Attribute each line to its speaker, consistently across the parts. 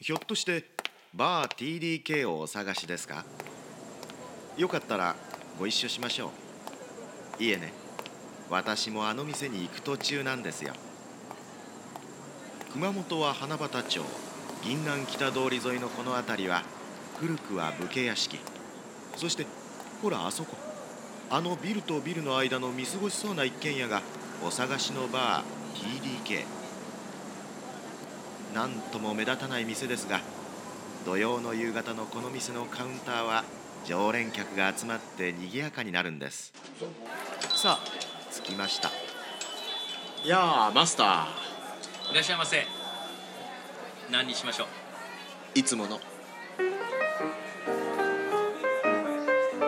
Speaker 1: ひょっとしてバー TDK をお探しですか？よかったらご一緒しましょう。いえね。私もあの店に行く途中なんですよ。熊本は花畑町。銀南北通り沿いのこの辺りは古くは武家屋敷。そしてほらあそこ。あのビルとビルの間の見過ごしそうな一軒家がお探しのバー TDK なんとも目立たない店ですが土曜の夕方のこの店のカウンターは常連客が集まって賑やかになるんです。さあ着きました。
Speaker 2: いやーマスター。
Speaker 3: いらっしゃいませ。何にしましょう？
Speaker 2: いつもの。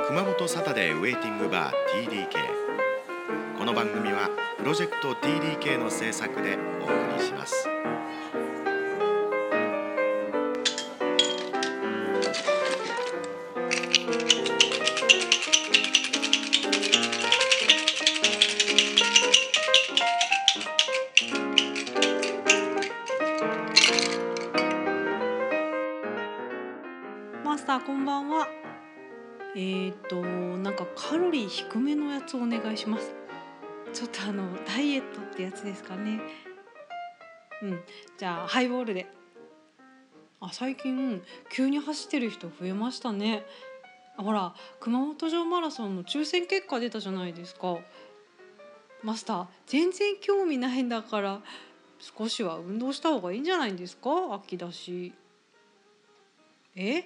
Speaker 1: 熊本サタデーウェイティングバー TDK この番組はプロジェクト TDK の制作でお送りします
Speaker 4: マスターこんばんは。えーとなんかカロリー低めのやつお願いします。ちょっとあのダイエットってやつですかね。うん、じゃあハイボールで。あ最近急に走ってる人増えましたね。あほら熊本城マラソンの抽選結果出たじゃないですか。マスター全然興味ないんだから少しは運動した方がいいんじゃないんですか？秋だし。え？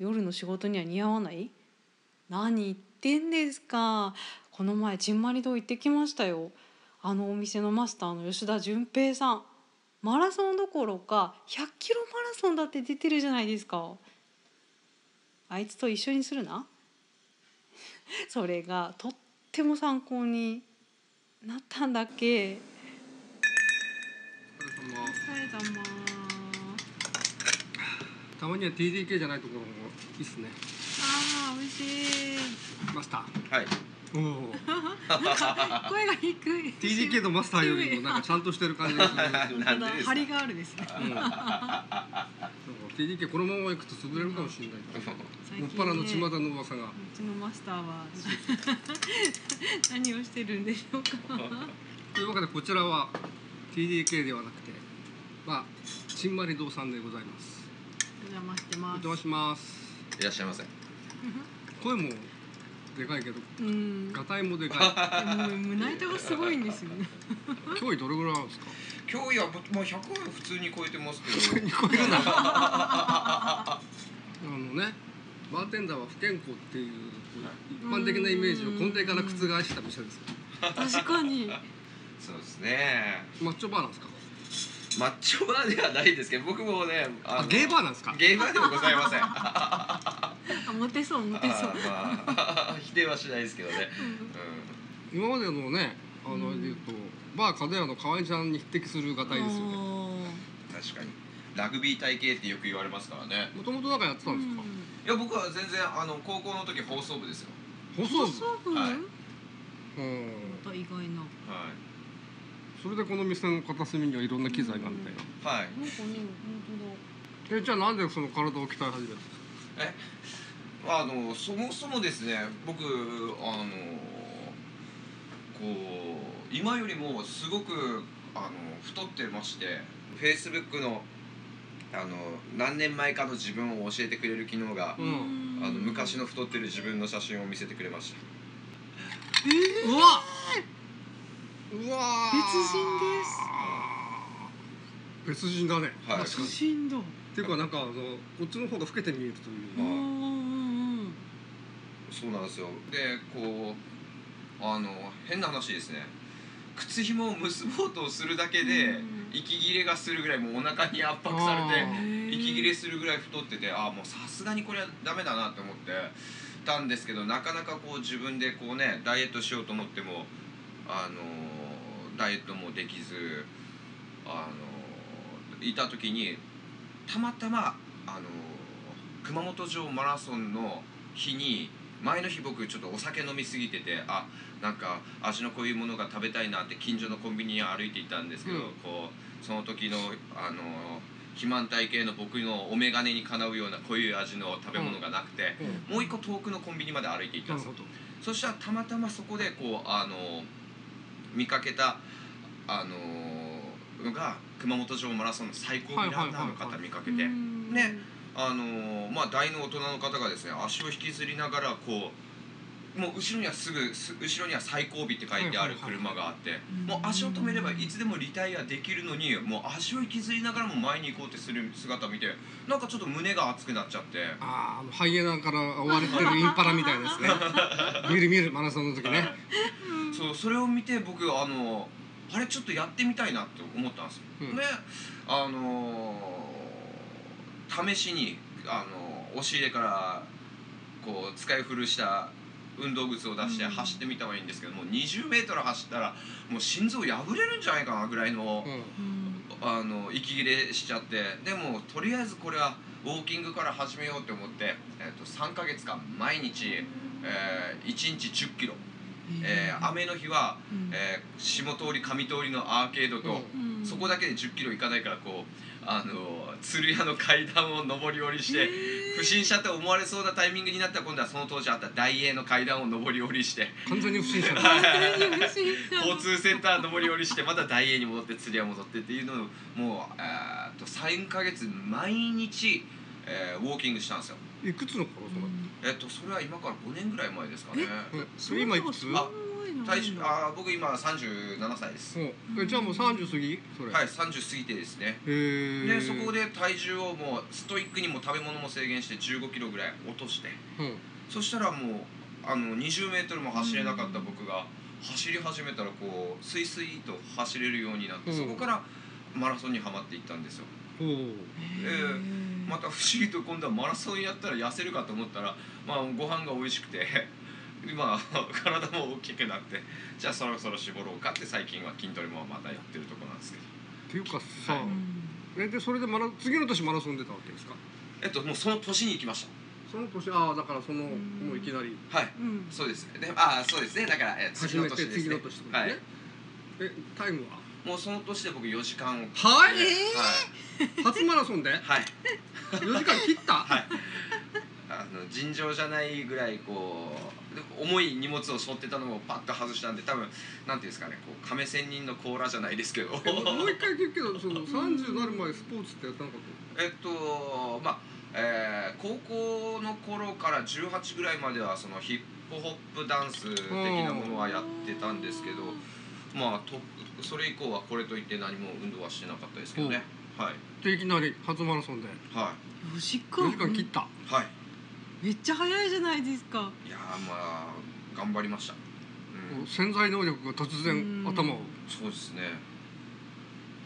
Speaker 4: 夜の仕事には似合わない？何言ってんですか？この前ちんまり堂行ってきましたよ。あのお店のマスターの吉田純平さん。マラソンどころか100キロマラソンだって出てるじゃないですか。あいつと一緒にするな？それがとっても参考になったんだっけ。
Speaker 5: お疲れ様。
Speaker 4: お疲れ様
Speaker 5: たまには TDK じゃないところもいいっすね。
Speaker 4: あー美味しい。
Speaker 5: マスタ
Speaker 2: はい。
Speaker 5: ーおお
Speaker 4: なんか声が低い
Speaker 5: TDK のマスターよりもなんかちゃんとしてる感じがする。
Speaker 2: なんで
Speaker 4: 張りがあるですね。
Speaker 5: うん。TDK このまま行くと潰れるかもしれない。
Speaker 4: 最
Speaker 5: もっぱらの巷の噂が。
Speaker 4: うちのマスターは。何をしてるんでしょうか。
Speaker 5: というわけでこちらは TDK ではなくてまあちんまり堂さんでございます。
Speaker 4: お邪魔してます。
Speaker 5: お邪魔します
Speaker 2: いらっしゃいませ。
Speaker 5: 声もでかいけど
Speaker 4: うん。
Speaker 5: ガタイもでか
Speaker 4: でも胸板がすごいんですよね。
Speaker 5: い距離どれぐらいあるんですか？
Speaker 2: 今日いやもう100は普通に超えてますけど。
Speaker 5: 超えるな あのねバーテンダーは不健康っていう一般的なイメージを根底から覆した店ですよ。
Speaker 4: 確かに。
Speaker 2: そうですね。
Speaker 5: マッチョバーなんですか？
Speaker 2: マッチョバーではないですけど僕もね
Speaker 5: あゲーバーなんですか？
Speaker 2: ゲーバーでもございません。
Speaker 4: あモテそうモテそう。
Speaker 2: まあ 否定はしないですけどね、
Speaker 5: 今までのねあの、
Speaker 4: うん。
Speaker 5: 言うとバー角屋の河合ちゃんに匹敵するがたいですよね。
Speaker 2: うん、確かに。ラグビー体型ってよく言われますからね。
Speaker 5: もともとなんかやってたんですか、
Speaker 2: いや僕は全然あの高校の時放送部ですよ。
Speaker 5: 放送部？
Speaker 2: はい。
Speaker 5: うん。
Speaker 4: また意外な。
Speaker 2: はい
Speaker 5: それでこの店の片隅にはいろんな機材があって、
Speaker 2: はい。
Speaker 4: なんかね本
Speaker 5: えじゃあなんでその体を鍛え始めたんですか？
Speaker 2: あのそもそもですね僕あのこう今よりもすごくあの太ってましてフェイスブックのあの何年前かの自分を教えてくれる機能が、
Speaker 4: 当
Speaker 5: うん。
Speaker 4: だ。
Speaker 2: あの昔の太ってる自分の写真を見せてくれまし
Speaker 5: うわうわ
Speaker 4: 別人です。
Speaker 5: 別人だね。
Speaker 2: たはい。
Speaker 4: 別人だ。
Speaker 5: っていうかなんかあのこっちの方が老けて見えるという
Speaker 4: うんうんうん。
Speaker 2: そうなんですよ。でこうあの変な話ですね。靴紐を結ぼうとするだけで
Speaker 4: うん。
Speaker 2: 息切れがするぐらいもうお腹に圧迫されて息切れするぐらい太っててああもうさすがにこれはダメだなって思ってたんですけどなかなかこう自分でこうねダイエットしようと思ってもあのダイエットもできずあのいた時にたまたまあの熊本城マラソンの日に前の日僕ちょっとお酒飲みすぎててあなんか味の濃いものが食べたいなって近所のコンビニに歩いていたんですけど、
Speaker 5: うん。
Speaker 2: こうその時のあの肥満体系の僕のお眼鏡にかなうような濃い味の食べ物がなくて、
Speaker 5: うん。
Speaker 2: もう一個遠くのコンビニまで歩いていったですよ。そしたらたまたまそこでこうあの見かけたあののが熊本城マラソンの最高位ランナーの方見かけて、
Speaker 4: うん。
Speaker 2: ねあのまあ大の大人の方がですね足を引きずりながらこうもう後ろにはすぐす後ろには最後尾って書いてある車があって、
Speaker 4: うん。
Speaker 2: もう足を止めればいつでもリタイアできるのにもう足を引きずりながらも前に行こうってする姿を見てなんかちょっと胸が熱くなっちゃって。
Speaker 5: あーあのハイエナから追われてるインパラみたいですね。見る見るマラソンの時ね
Speaker 2: そうそれを見て僕あのあれちょっとやってみたいなって思ったんですよ、
Speaker 5: うん。
Speaker 2: であの試しにあの押し入れからこう使い古した運動靴を出して
Speaker 4: うん。
Speaker 2: 走ってみたはいいんですけども、20メートル走ったらもう心臓破れるんじゃないかなぐらいの,、
Speaker 5: うん。
Speaker 4: うん
Speaker 2: あの息切れしちゃってでもとりあえずこれはウォーキングから始めようって思って、えっと3ヶ月間毎日、えー1日1 0キロえー雨の日は、
Speaker 4: うん。
Speaker 2: えー下通り上通りのアーケードと、
Speaker 4: うん。
Speaker 2: そこだけで1 0キロ行かないからこうあの鶴屋の階段を上り下りして、不審者と思われそうなタイミングになったら今度はその当時あった大英の階段を上り下りして
Speaker 5: 完全に不審者だ。
Speaker 2: 交通センター上り下りしてまた大英に戻って鶴屋戻ってっていうのをもう、えーっと3ヶ月毎日、えーウォーキングしたんですよ。
Speaker 5: いくつの頃
Speaker 2: えっとそれは今から5年ぐらい前ですかね。
Speaker 5: うんそれ今いくつ？
Speaker 2: あ体重あー僕今37歳です。
Speaker 5: うんえじゃあもう30過ぎ？それ。
Speaker 2: はい、30過ぎてですね。でそこで体重をもうストイックにも食べ物も制限して1 5キロぐらい落として。
Speaker 5: うん。
Speaker 2: そしたらもうあの2 0ルも走れなかった僕が走り始めたらこうスイスイと走れるようになって、
Speaker 5: うん。
Speaker 2: そこからマラソンにはまっていったんですよ。
Speaker 5: おお
Speaker 2: えまた不思議と今度はマラソンやったら痩せるかと思ったら、まあ、ご飯が美味しくて 今体も大きくなってじゃあそろそろ絞ろうかって最近は筋トレもまたやってるとこなんですけど。
Speaker 5: っていうかさ、
Speaker 2: はい。
Speaker 5: えでそれでマラ次の年マラソン出たわけですか？
Speaker 2: えっともうその年に行きまし
Speaker 5: その年ああだからその
Speaker 4: ん。
Speaker 5: もういきなり。
Speaker 2: たはい。
Speaker 4: うん。
Speaker 2: そうです。でああそうですね。だから、え次
Speaker 5: 始めて
Speaker 2: の年ですね
Speaker 5: ね、
Speaker 2: はい。
Speaker 5: えタイムは？
Speaker 2: もうその年で僕4時間を
Speaker 5: はい。
Speaker 2: はい。
Speaker 5: 初マラソンで？
Speaker 2: はい。
Speaker 5: 4時間切った、
Speaker 2: はい。あの尋常じゃないぐらいこうで重い荷物を背負ってたのをパッと外したんで多分なんていうんですかねこう亀仙人の甲羅じゃないですけど。
Speaker 5: えもう一回聞くけどその30になる前スポーツってやってなかっ
Speaker 2: えっとまあえー高校の頃から18ぐらいまではそのヒップホップダンス的なものはやってたんですけどまあとそれ以降はこれといって何も運動はしてなかったですけどね。はい。
Speaker 5: たでいきなり初マラソンで。
Speaker 2: は
Speaker 4: 4時
Speaker 5: 4
Speaker 4: 間
Speaker 5: 時間切った、
Speaker 2: いはい。
Speaker 4: めっちゃ早いじゃないですか。
Speaker 2: いやーまあ頑張りました、うん、
Speaker 5: 潜在能力が突然
Speaker 4: うん。
Speaker 5: 頭を。
Speaker 2: そうですね。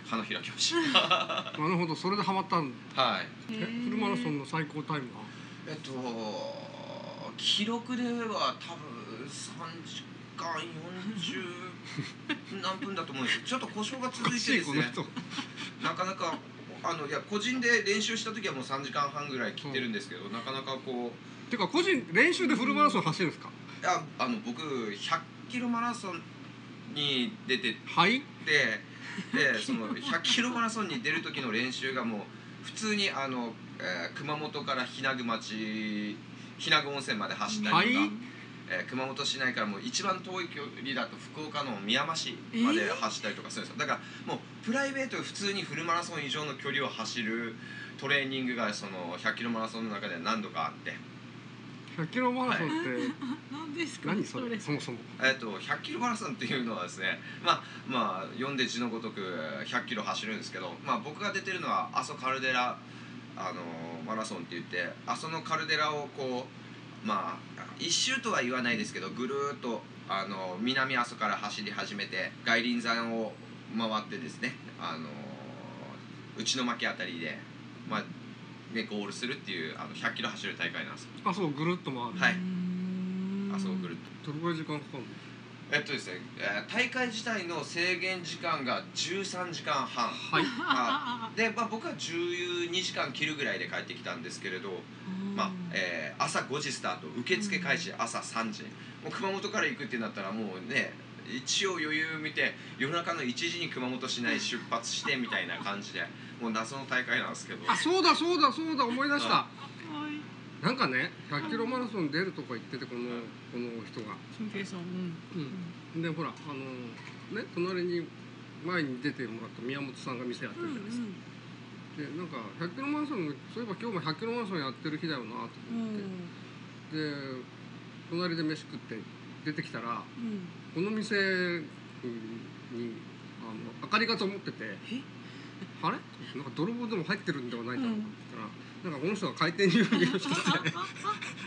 Speaker 2: 花開きました。
Speaker 5: なるほどそれでハマったん
Speaker 2: はい。
Speaker 5: えフルマラソンの最高タイムは？
Speaker 2: えっと記録では多分3時間40何分だと思うんですけどちょっと故障が続いてですね。なかなかあのいや個人で練習した時はもう3時間半ぐらい切ってるんですけど、なかなかこう。
Speaker 5: てか個人練習でフルマラソン走るんですか、
Speaker 2: いやあの僕100キロマラソンに出て
Speaker 5: はい。
Speaker 2: ででその100キロマラソンに出る時の練習がもう普通にあの、えー熊本から日名具町日名具温泉まで走ったりとか、
Speaker 5: はい
Speaker 2: えー熊本市内からもう一番遠い距離だと福岡の宮山市まで走ったりとかするんですよ。だからもうプライベートで普通にフルマラソン以上の距離を走るトレーニングがその100キロマラソンの中では何度かあって。
Speaker 5: 100キロマラソンって
Speaker 4: 何ですか？
Speaker 5: 何それ？そもそも。
Speaker 2: えっと100キロマラソンっていうのはですねまあまあ読んで字のごとく100キロ走るんですけど、まあ、僕が出てるのは阿蘇カルデラあのマラソンって言って阿蘇のカルデラをこうまあ一周とは言わないですけどぐるーっとあの南阿蘇から走り始めて外輪山を回ってですねあの内の巻あたりで、まあね、ゴールするっていうあの100キロ走る大会なんですよ。
Speaker 5: あそうぐるっと回る、
Speaker 2: はい。
Speaker 4: うん。
Speaker 2: 阿蘇をぐるっと。
Speaker 5: どれぐらい時間かかるの？
Speaker 2: えっとですね、えー大会自体の制限時間が13時間半、
Speaker 5: はい。
Speaker 2: あで、まあ、僕は12時間切るぐらいで帰ってきたんですけれど、まあえー朝5時スタート受付開始朝3時。もう熊本から行くってなったらもうね一応余裕見て夜中の1時に熊本市内出発してみたいな感じでもう謎の大会なんですけど。
Speaker 5: あそうだそうだそうだ思い出した。
Speaker 2: は
Speaker 5: なんかね100キロマラソン出るとか言っててこのこの人が。
Speaker 4: 俊平さんうん。
Speaker 5: うん。でほらあのね隣に前に出てもらった宮本さんが店やってるじゃないですか、でなんか100キロマラソンのそういえば今日も100キロマラソンやってる日だよなと
Speaker 4: うん
Speaker 5: 思って、で隣で飯食って出てきたら
Speaker 4: うん。
Speaker 5: この店にあの明かりが灯っててあれ？なんか泥棒でも入ってるんではないかなと思ったら、なんかこの人が開店準備をしてて。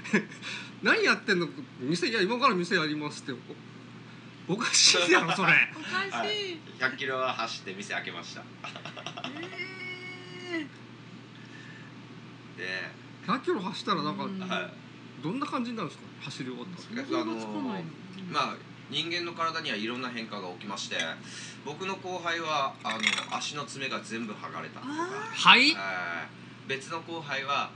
Speaker 5: 何やってんの？店いや今から店やりますって。おおかしいやろそれ。
Speaker 4: おかしい。
Speaker 2: 100キロは走って店開けましたで、
Speaker 5: 100キロ走ったらなんか
Speaker 4: うん。
Speaker 2: はい。
Speaker 5: どんな感じになるんですか？走り終わったら。
Speaker 4: 想像がつかない。の
Speaker 2: まあ人間の体にはいろんな変化が起きまして僕の後輩はあの足の爪が全部剥がれたとか。
Speaker 4: あ
Speaker 5: はい。
Speaker 2: えー別の後輩は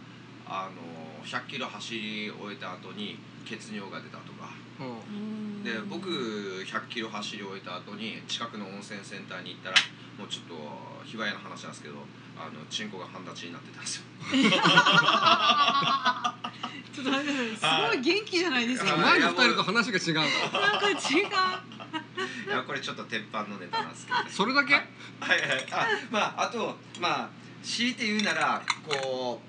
Speaker 2: あの100キロ走り終えた後に血尿が出たとか。
Speaker 5: うん。
Speaker 2: で僕100キロ走り終えた後に近くの温泉センターに行ったらもうちょっと卑猥な話なんですけどあのチンコが半立ちになってたんですよ。
Speaker 4: ちょっとすごい元気じゃないですか。
Speaker 2: はい。
Speaker 5: 前の二人と話が違う。の
Speaker 4: なんか違う。
Speaker 2: いやこれちょっと鉄板のネタなんですけどね。
Speaker 5: それだけ？
Speaker 2: はいはい。はいあまああとまあ強いて言うならこ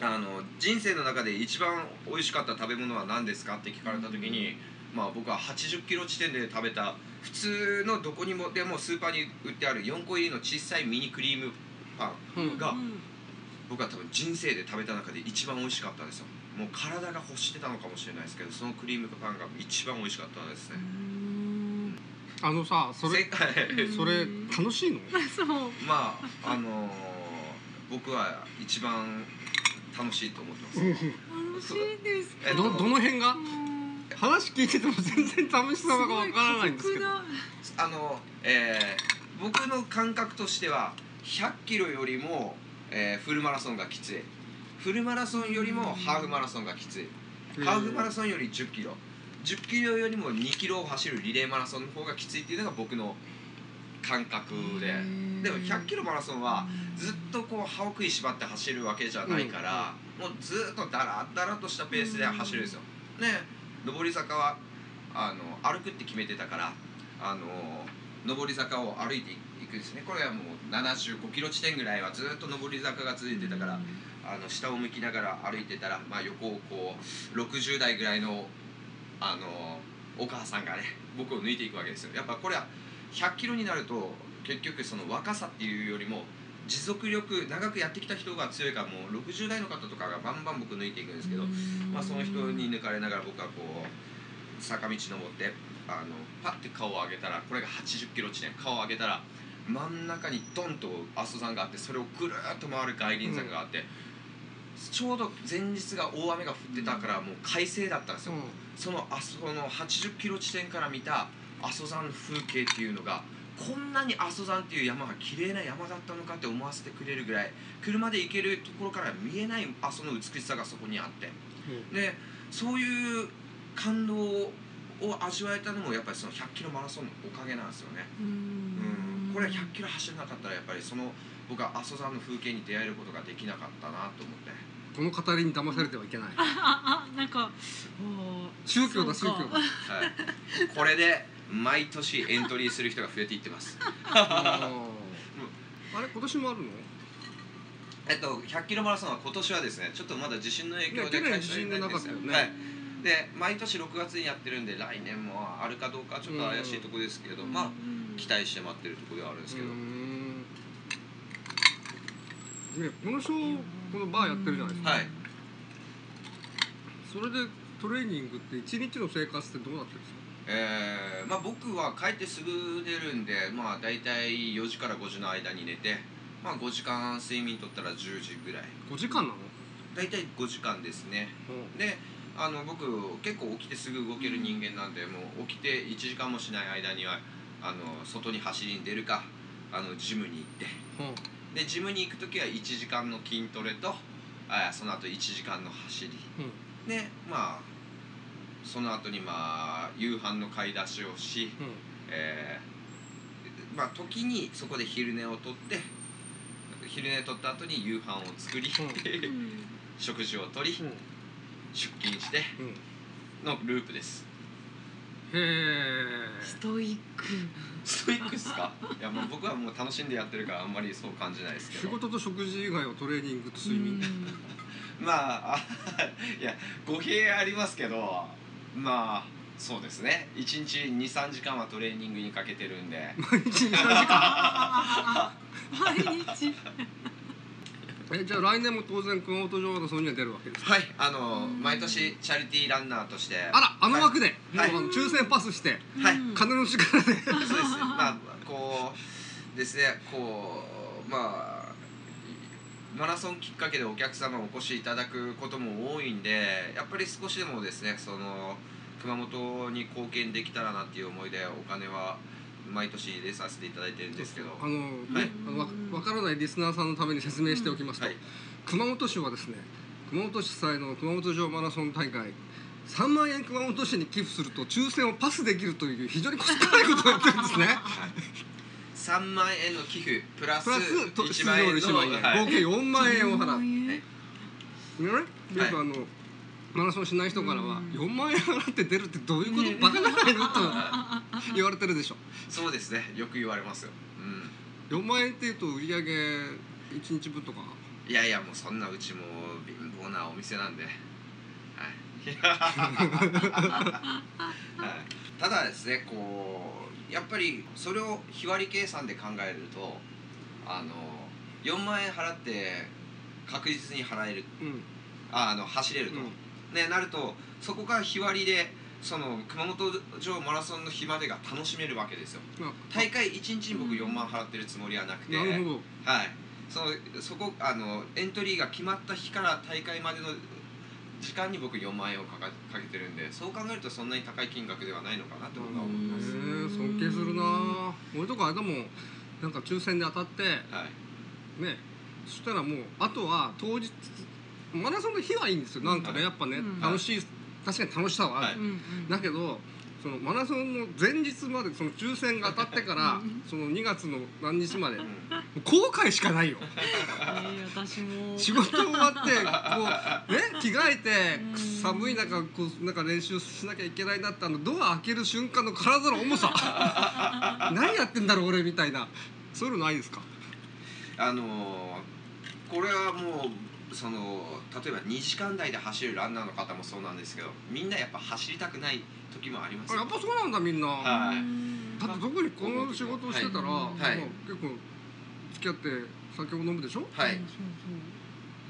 Speaker 2: うあの人生の中で一番美味しかった食べ物は何ですかって聞かれた時に、まあ僕は80キロ地点で食べた普通のどこにもでもスーパーに売ってある4個入りの小さいミニクリームパン
Speaker 5: うん
Speaker 2: が
Speaker 4: うん。
Speaker 2: 僕は多分人生で食べた中で一番美味しかったですよ。もう体が欲してたのかもしれないですけどそのクリームパンが一番美味しかったですね。
Speaker 4: うん。
Speaker 5: あのさそれそれ楽しいの？
Speaker 4: そう。
Speaker 2: まああのー僕は一番楽しいと思ってます。
Speaker 4: 楽しいです
Speaker 2: えっと
Speaker 5: どどの辺が？
Speaker 4: うん
Speaker 5: 話聞いてても全然楽しさがわからないんですけど。
Speaker 2: あの、えー僕の感覚としては100キロよりも、えーフルマラソンがきつい。フルマラソンよりもハーフマラソンがきつい。ハーフマラソンより1 0キロ。1 0キロよりも2キロを走るリレーマラソンの方がきついっていうのが僕の感覚で。でも100キロマラソンはずっとこう歯を食いしばって走るわけじゃないから、もうずっとダラダラとしたペースで走るんですよ。ね上り坂はあの歩くって決めてたからあの上り坂を歩いていくんですね。これはもう75キロ地点ぐらいはずっと上り坂が続いてたからあの下を向きながら歩いてたら、まあ、横をこう60代ぐらいのあのお母さんがね僕を抜いていくわけですよ。やっぱこれは100キロになると結局その若さっていうよりも持続力長くやってきた人が強いからもう60代の方とかがバンバン僕抜いていくんですけど、まあ、その人に抜かれながら僕はこう坂道登ってあのパッて顔を上げたらこれが80キロ地点顔を上げたら真ん中にドンと阿蘇山があってそれをぐるーっと回る外輪坂があって、ちょうど前日が大雨が降ってたからもう快晴だったんですよ、その阿蘇の80キロ地点から見た阿蘇山の風景っていうのがこんなに阿蘇山っていう山が綺麗な山だったのかって思わせてくれるぐらい車で行けるところから見えない阿蘇の美しさがそこにあって。でそういう感動を味わえたのもやっぱりその100キロマラソンのおかげなんですよね。
Speaker 4: う
Speaker 2: うん。んこれは100キロ走らなかったらやっぱりその僕は阿蘇山の風景に出会えることができなかったなと思って。
Speaker 5: この語りに騙されてはいけない。
Speaker 4: ああなんか
Speaker 5: 宗教だ宗教だ。
Speaker 2: はい、これで毎年エントリーする人が増えていってます。
Speaker 5: あれ今年もあるの？
Speaker 2: えっと、100キロマラソンは今年はですねちょっとまだ地震の影響で開催できな
Speaker 5: かったよね。
Speaker 2: はい、で毎年6月にやってるんで来年もあるかどうかちょっと怪しいところですけれど、まあ期待して待ってるところではあるんですけど、
Speaker 5: ねこのショーこのバーやってるじゃないですか。
Speaker 2: はい。
Speaker 5: それでトレーニングって一日の生活ってどうなってるんですか？
Speaker 2: えーまあ、僕は帰ってすぐ寝るんで、まあ、大体4時から5時の間に寝て、まあ、5時間睡眠とったら10時ぐらい。
Speaker 5: 5時間なの？
Speaker 2: 大体5時間ですね。であの僕結構起きてすぐ動ける人間なんでもう起きて1時間もしない間にはあの外に走りに出るかあのジムに行って。
Speaker 5: うん。
Speaker 2: でジムに行く時は1時間の筋トレとあその後1時間の走り。
Speaker 5: うん。
Speaker 2: でまあその後にまあ夕飯の買い出しをし、
Speaker 5: うん。
Speaker 2: えーまあ時にそこで昼寝をとって昼寝とった後に夕飯を作り、
Speaker 5: うん。
Speaker 2: 食事をとり
Speaker 5: うん。
Speaker 2: 出勤して
Speaker 5: うん。
Speaker 2: のループです。
Speaker 5: へえ
Speaker 4: ストイック。
Speaker 2: ストイックっすか？いやもう僕はもう楽しんでやってるからあんまりそう感じないですけど。
Speaker 5: 仕事と食事以外はトレーニングと睡眠。
Speaker 2: まああ いや語弊ありますけどまあそうですね。1日23時間はトレーニングにかけてるんで。
Speaker 5: 毎日3時間。
Speaker 4: 毎日。
Speaker 5: えじゃあ来年も当然熊本城マラソンには出るわけですか？
Speaker 2: はいあの
Speaker 4: うん。
Speaker 2: 毎年チャリティーランナーとして。
Speaker 5: あらあの枠で、
Speaker 2: はい。
Speaker 5: もうあの抽選パスして。
Speaker 2: はい。
Speaker 4: うん。
Speaker 5: 金の力で。
Speaker 2: そうです。ねまあこうですね。こうまあマラソンきっかけでお客様お越しいただくことも多いんでやっぱり少しでもですねその熊本に貢献できたらなっていう思いでお金は毎年入れさせていただいてるんですけど。
Speaker 5: あの、
Speaker 2: はい。
Speaker 5: ねあのわわからないリスナーさんのために説明しておきますと、
Speaker 2: はい。
Speaker 5: 熊本市はですね熊本市主催の熊本城マラソン大会3万円熊本市に寄付すると抽選をパスできるという非常にコスパいいことをやってるんですね
Speaker 2: 3万円の寄付プラス
Speaker 5: プラスと出
Speaker 2: 1万
Speaker 5: 場
Speaker 2: 円の
Speaker 5: 料1万円、
Speaker 2: はい。
Speaker 5: 合計4万円を払う。
Speaker 4: 万円
Speaker 5: ね？よくあのマラソンしない人からは
Speaker 4: うん。
Speaker 5: 4万円払って出るってどういうこと、
Speaker 4: ね
Speaker 5: バカじゃないのと言われてるでしょ。
Speaker 2: そうですね。よく言われますよ、うん、
Speaker 5: 4万円っていうと売り上げ1日分とか？
Speaker 2: いやいやもうそんなうちも貧乏なお店なんで、はい。はい、ただですねこうやっぱりそれを日割り計算で考えるとあの4万円払って確実に払える。
Speaker 5: うん。
Speaker 2: ああの走れると、
Speaker 5: うん。
Speaker 2: ね、なるとそこから日割りでその熊本城マラソンの日までが楽しめるわけですよ。
Speaker 5: まあ
Speaker 2: 大会1日に僕4万払ってるつもりはなくて、はい、そのそこあのエントリーが決まった日から大会までの時間に僕4万円をかかかけてるんでそう考えるとそんなに高い金額ではないのかなと僕は思います、
Speaker 5: 尊敬するな。俺とかあれだもんなんか抽選で当たって
Speaker 2: はい、
Speaker 5: ねそしたらもうあとは当日マラソンの日はいいんですよ。なんかね
Speaker 2: はい。
Speaker 5: やっぱね
Speaker 4: うん。
Speaker 5: 楽しい確かに楽しさはある、だけどそのマラソンの前日までその抽選が当たってから
Speaker 4: うん。
Speaker 5: その2月の何日まで
Speaker 2: うん。
Speaker 5: 後悔しかないよ。
Speaker 4: えー私も。
Speaker 5: 仕事終わってこうね着替えて
Speaker 4: うん。
Speaker 5: 寒い中こうなんか練習しなきゃいけないなってあのドア開ける瞬間の体の重さ。何やってんだろう俺みたいな。そういうのないですか？
Speaker 2: あのーこれはもうその例えば2時間台で走るランナーの方もそうなんですけどみんなやっぱ走りたくない時もありますよ
Speaker 5: あやっぱそうなんだみんな、
Speaker 2: はい。
Speaker 4: うん
Speaker 5: だって特にこの仕事をしてたら、
Speaker 4: はい。
Speaker 5: 結構付き合って酒を飲むでしょ？
Speaker 2: はい。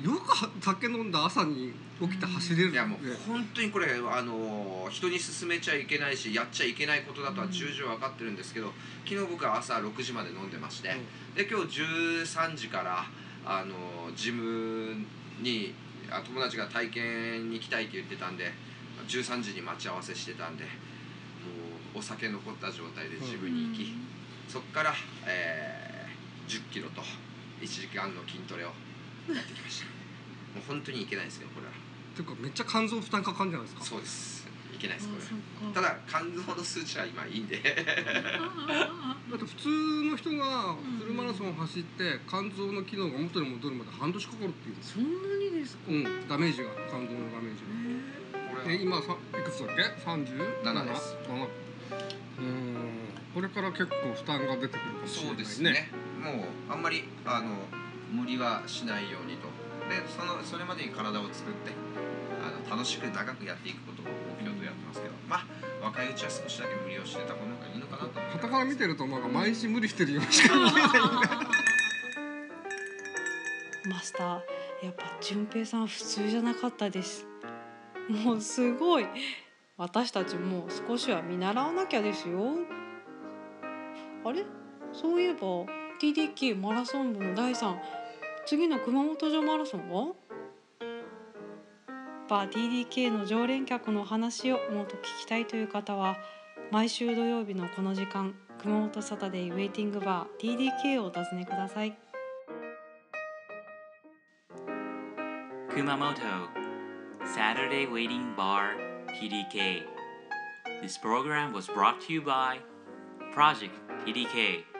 Speaker 4: そう
Speaker 5: よく酒飲んだ朝に起きて走れる。
Speaker 2: いやもう
Speaker 5: ね
Speaker 2: 本当にこれあの人に勧めちゃいけないしやっちゃいけないことだとは重々分かってるんですけど、昨日僕は朝6時まで飲んでまして、で今日13時からあのジムにあ友達が体験に行きたいって言ってたんで13時に待ち合わせしてたんでもうお酒残った状態でジムに行き、そこから、えー10キロと1時間の筋トレをやってきました。もう本当にいけないですけどこれは。
Speaker 5: ていうかめっちゃ肝臓負担かかんじゃないですか？
Speaker 2: そうですいけないですこれ。た
Speaker 4: か。
Speaker 2: だ肝臓の数値は今いいんで。
Speaker 4: あ
Speaker 5: だって普通の人がフルマラソンを走って肝臓の機能が元に戻るまで半年かかるっていう。
Speaker 4: そんなにですか？
Speaker 5: うん。ダメージが肝臓のダメージが。え今さいくつだっけ？37?
Speaker 2: 7です。
Speaker 5: うん。これから結構負担が出てくるかもしれないね。
Speaker 2: そうですね。もうあんまりあの無理はしないようにと。でそのそれまでに体を作ってあの楽しく長くやっていくことまあ若いうちは少しだけ無理をしてた方がいいのかなと思います
Speaker 5: 傍から見てるとなんか毎日無理してるようにしか見えない
Speaker 4: マスターやっぱ淳平さん普通じゃなかったです。もうすごい。私たちも少しは見習わなきゃですよ。あれ？そういえば TDK マラソン部の第3次の熊本城マラソンは？パー DDK の常連客の話をもっと聞きたいという方は毎週土曜日のこの時間熊本サタデーウェイティングバー DDK をお尋ねください。
Speaker 3: 熊本サタ
Speaker 6: デーウェイティングバー PDK This program was brought to you by Project PDK